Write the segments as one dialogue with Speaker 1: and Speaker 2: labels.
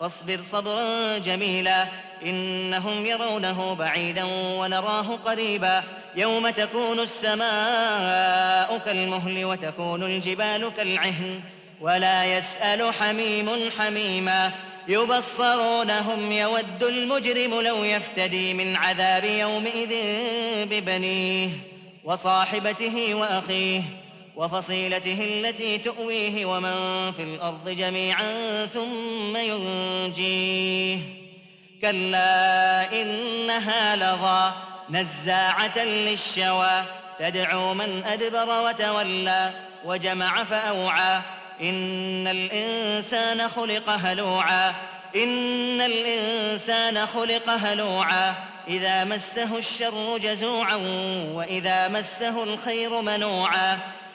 Speaker 1: فاصبر صبرا جميلا. إنهم يرونه بعيدا ونراه قريبا. يوم تكون السماء كالمهل وتكون الجبال كالعهن. ولا يسأل حميم حميما. يبصرونهم يود المجرم لو يفتدي من عذاب يومئذ ببنيه وصاحبته وأخيه. وفصيلته التي تؤويه ومن في الأرض جميعا ثم ينجيه. كلا إنها لظى نزاعة للشوى تدعو من أدبر وتولى وجمع فأوعى. إن الإنسان خلق هلوعا إن الإنسان خلق هلوعا. إذا مسه الشر جزوعا وإذا مسه الخير منوعا.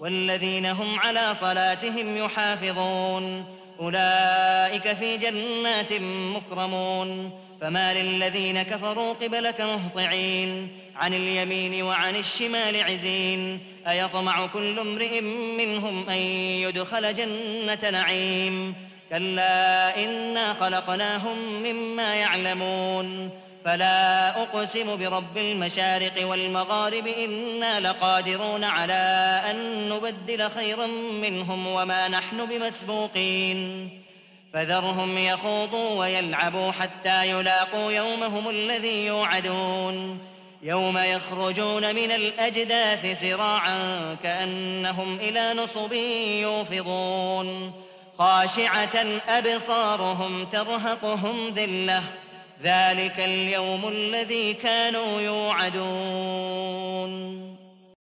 Speaker 1: والذين هم على صلاتهم يحافظون. أولئك في جنات مكرمون. فما للذين كفروا قبلك مهطعين. عن اليمين وعن الشمال عزين. أيطمع كل امرئ منهم أن يدخل جنة نعيم. كلا إنا خلقناهم مما يعلمون فلا أقسم برب المشارق والمغارب إنا لقادرون على أن نبدل خيرا منهم وما نحن بمسبوقين فذرهم يخوضوا ويلعبوا حتى يلاقوا يومهم الذي يوعدون يوم يخرجون من الأجداث سراعا كأنهم إلى نصب يوفضون خاشعة أبصارهم ترهقهم ذلة. ذلك اليوم الذي كانوا يوعدون.